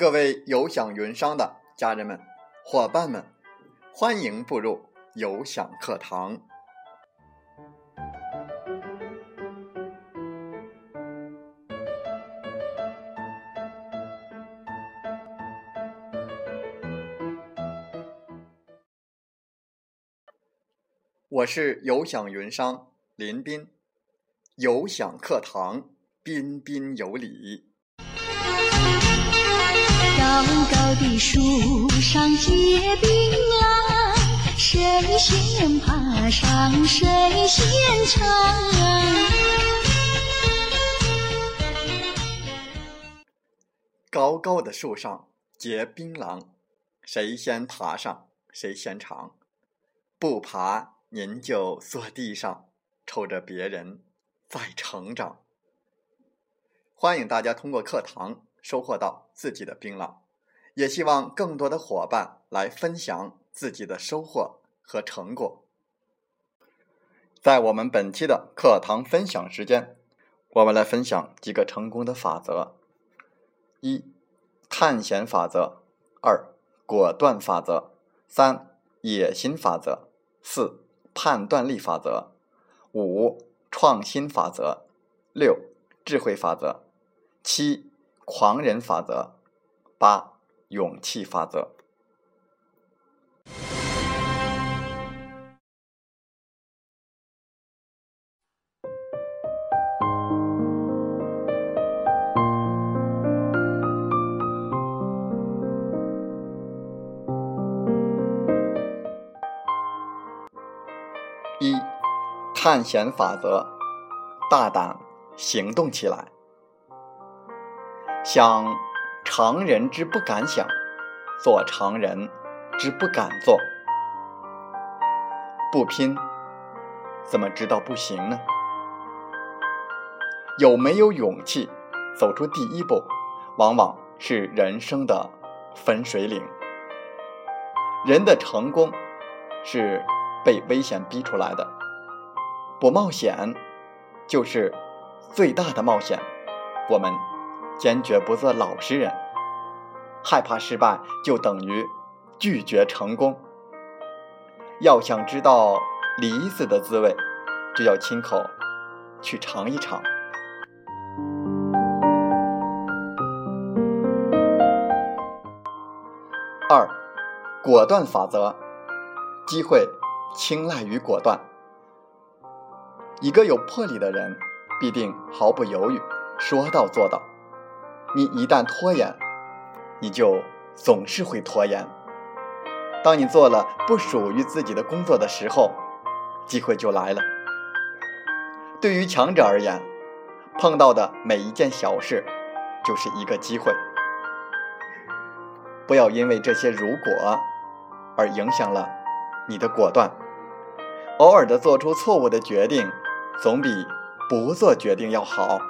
各位有享云商的家人们、伙伴们，欢迎步入有享课堂。我是有享云商林斌，有享课堂彬彬有礼。高高的树上结槟榔，谁先爬上谁先尝。高高的树上结槟榔，谁先爬上谁先尝。不爬您就坐地上，瞅着别人在成长。欢迎大家通过课堂。收获到自己的槟榔，也希望更多的伙伴来分享自己的收获和成果。在我们本期的课堂分享时间，我们来分享几个成功的法则：一、探险法则；二、果断法则；三、野心法则；四、判断力法则；五、创新法则；六、智慧法则；七。狂人法则，八勇气法则。一探险法则，大胆行动起来。想常人之不敢想，做常人之不敢做。不拼，怎么知道不行呢？有没有勇气走出第一步，往往是人生的分水岭。人的成功是被危险逼出来的，不冒险就是最大的冒险。我们。坚决不做老实人，害怕失败就等于拒绝成功。要想知道梨子的滋味，就要亲口去尝一尝。二，果断法则，机会青睐于果断。一个有魄力的人，必定毫不犹豫，说到做到。你一旦拖延，你就总是会拖延。当你做了不属于自己的工作的时候，机会就来了。对于强者而言，碰到的每一件小事就是一个机会。不要因为这些如果而影响了你的果断。偶尔的做出错误的决定，总比不做决定要好。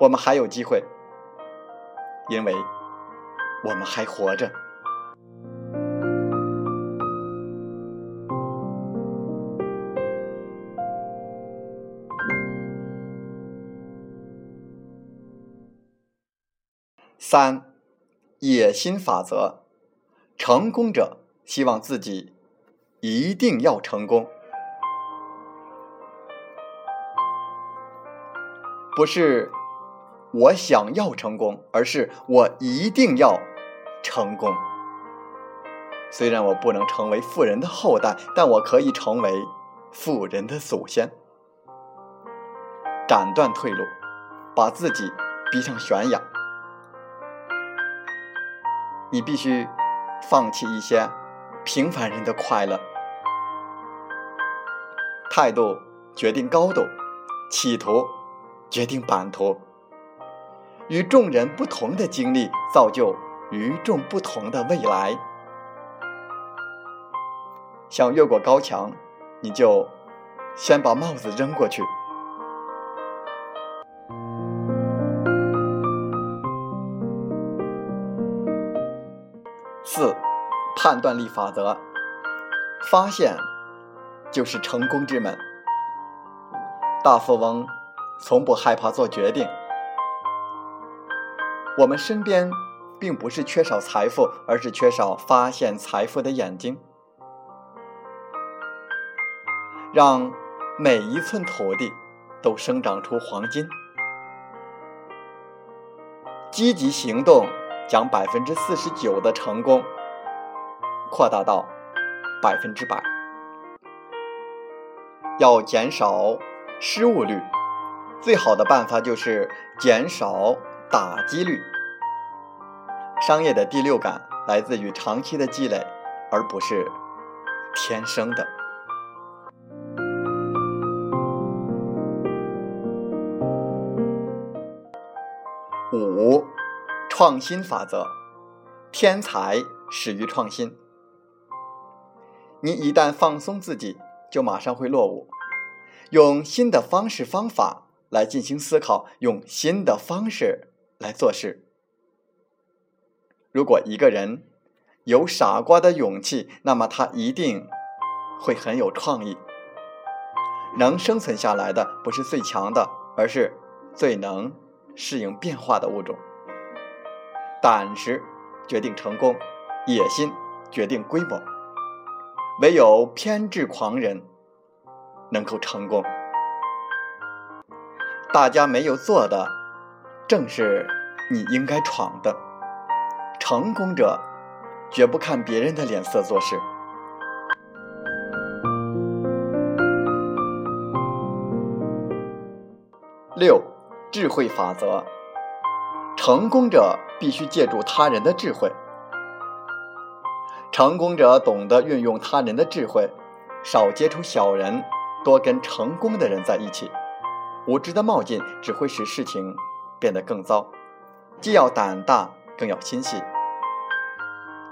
我们还有机会，因为我们还活着。三，野心法则：成功者希望自己一定要成功，不是。我想要成功，而是我一定要成功。虽然我不能成为富人的后代，但我可以成为富人的祖先。斩断退路，把自己逼上悬崖。你必须放弃一些平凡人的快乐。态度决定高度，企图决定版图。与众人不同的经历，造就与众不同的未来。想越过高墙，你就先把帽子扔过去。四，判断力法则，发现就是成功之门。大富翁从不害怕做决定。我们身边并不是缺少财富，而是缺少发现财富的眼睛。让每一寸土地都生长出黄金。积极行动将百分之四十九的成功扩大到百分之百。要减少失误率，最好的办法就是减少打击率。商业的第六感来自于长期的积累，而不是天生的。五，创新法则，天才始于创新。你一旦放松自己，就马上会落伍。用新的方式方法来进行思考，用新的方式来做事。如果一个人有傻瓜的勇气，那么他一定会很有创意。能生存下来的不是最强的，而是最能。适应变化的物种，胆识决定成功，野心决定规模。唯有偏执狂人能够成功。大家没有做的，正是你应该闯的。成功者绝不看别人的脸色做事。六。智慧法则：成功者必须借助他人的智慧。成功者懂得运用他人的智慧，少接触小人，多跟成功的人在一起。无知的冒进只会使事情变得更糟。既要胆大，更要心细。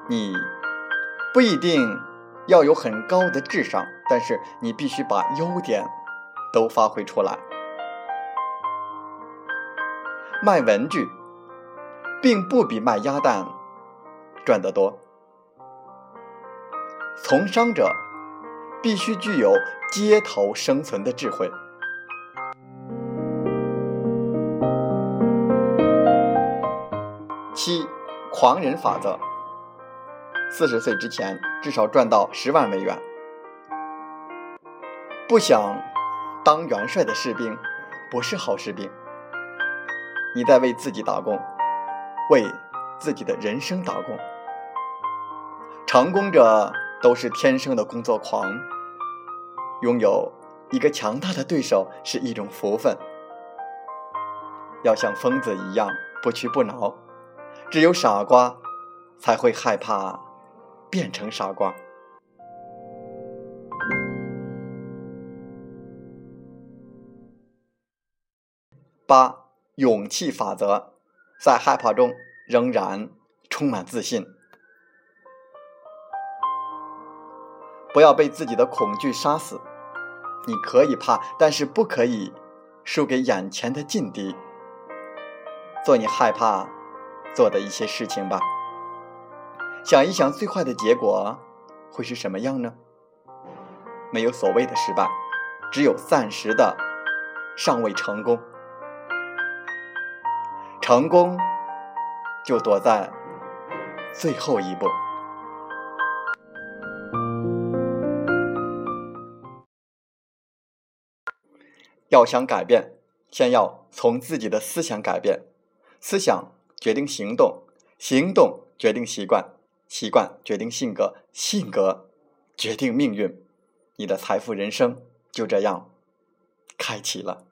你不一定要有很高的智商，但是你必须把优点都发挥出来。卖文具，并不比卖鸭蛋赚得多。从商者必须具有街头生存的智慧。狂人法则：四十岁之前至少赚到十万美元。不想当元帅的士兵，不是好士兵。你在为自己打工，为自己的人生打工。成功者都是天生的工作狂，拥有一个强大的对手是一种福分。要像疯子一样不屈不挠，只有傻瓜才会害怕变成傻瓜。八。勇气法则，在害怕中仍然充满自信。不要被自己的恐惧杀死。你可以怕，但是不可以输给眼前的劲敌。做你害怕做的一些事情吧。想一想，最坏的结果会是什么样呢？没有所谓的失败，只有暂时的尚未成功。成功就躲在最后一步。要想改变，先要从自己的思想改变。思想决定行动，行动决定习惯，习惯决定性格，性格决定命运。你的财富人生就这样开启了。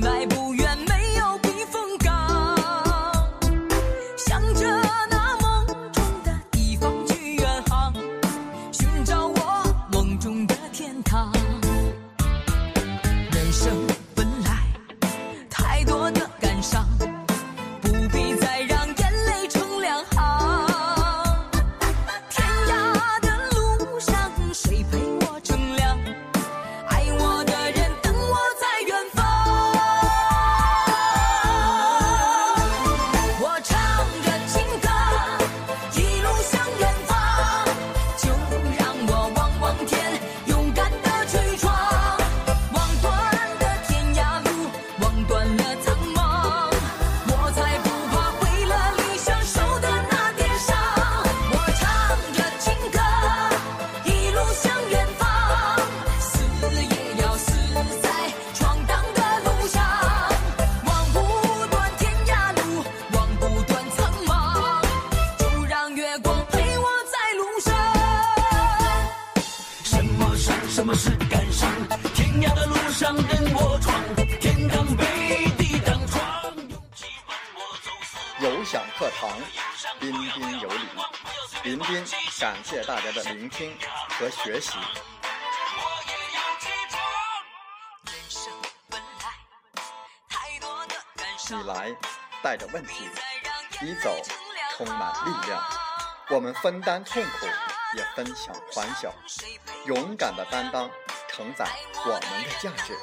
从来不愿。课堂，彬彬有礼。林斌感谢大家的聆听和学习。你来带着问题，你走充满力量。我们分担痛苦，也分享欢笑，勇敢的担当，承载我们的价值。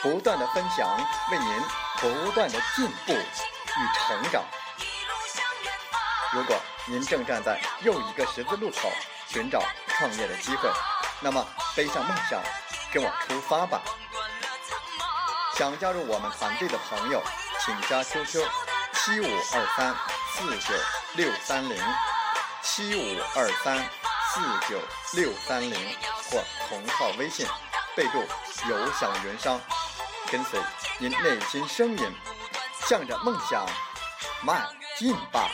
不断的分享，为您不断的进步与成长。如果您正站在又一个十字路口，寻找创业的机会，那么背上梦想，跟我出发吧！想加入我们团队的朋友，请加 QQ 七五二三四九六三零七五二三四九六三零或同号微信，备注“有享云商”，跟随您内心声音，向着梦想迈进吧！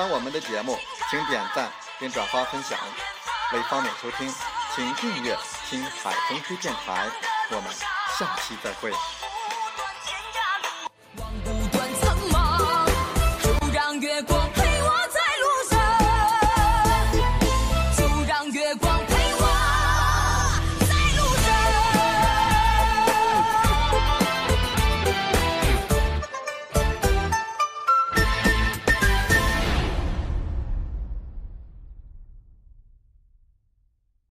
欢我们的节目，请点赞并转发分享。为方便收听，请订阅“听海风吹电台”。我们下期再会。